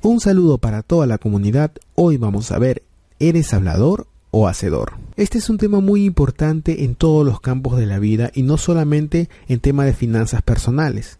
Un saludo para toda la comunidad. Hoy vamos a ver, ¿eres hablador o hacedor? Este es un tema muy importante en todos los campos de la vida y no solamente en tema de finanzas personales.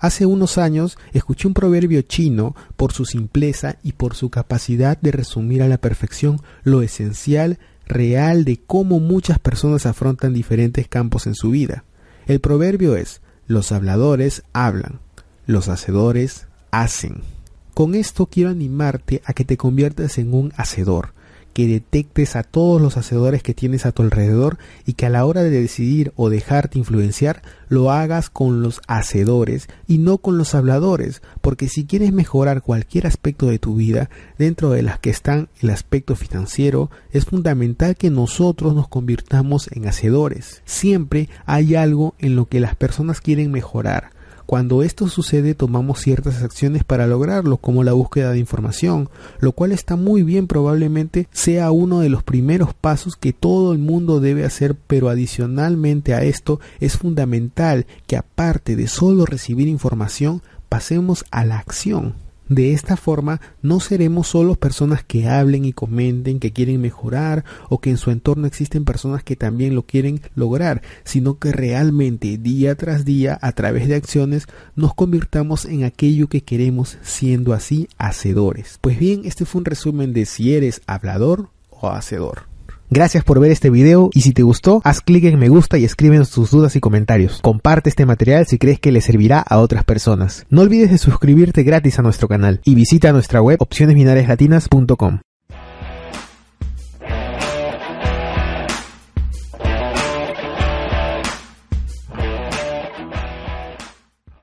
Hace unos años escuché un proverbio chino por su simpleza y por su capacidad de resumir a la perfección lo esencial, real de cómo muchas personas afrontan diferentes campos en su vida. El proverbio es, los habladores hablan, los hacedores hacen. Con esto quiero animarte a que te conviertas en un hacedor, que detectes a todos los hacedores que tienes a tu alrededor y que a la hora de decidir o dejarte influenciar lo hagas con los hacedores y no con los habladores, porque si quieres mejorar cualquier aspecto de tu vida, dentro de las que están el aspecto financiero, es fundamental que nosotros nos convirtamos en hacedores. Siempre hay algo en lo que las personas quieren mejorar, cuando esto sucede tomamos ciertas acciones para lograrlo, como la búsqueda de información, lo cual está muy bien probablemente sea uno de los primeros pasos que todo el mundo debe hacer, pero adicionalmente a esto es fundamental que aparte de solo recibir información, pasemos a la acción. De esta forma no seremos solo personas que hablen y comenten que quieren mejorar o que en su entorno existen personas que también lo quieren lograr, sino que realmente día tras día a través de acciones nos convirtamos en aquello que queremos siendo así hacedores. Pues bien, este fue un resumen de si eres hablador o hacedor. Gracias por ver este video y si te gustó, haz clic en me gusta y escríbenos tus dudas y comentarios. Comparte este material si crees que le servirá a otras personas. No olvides de suscribirte gratis a nuestro canal y visita nuestra web opcionesbinariaslatinas.com.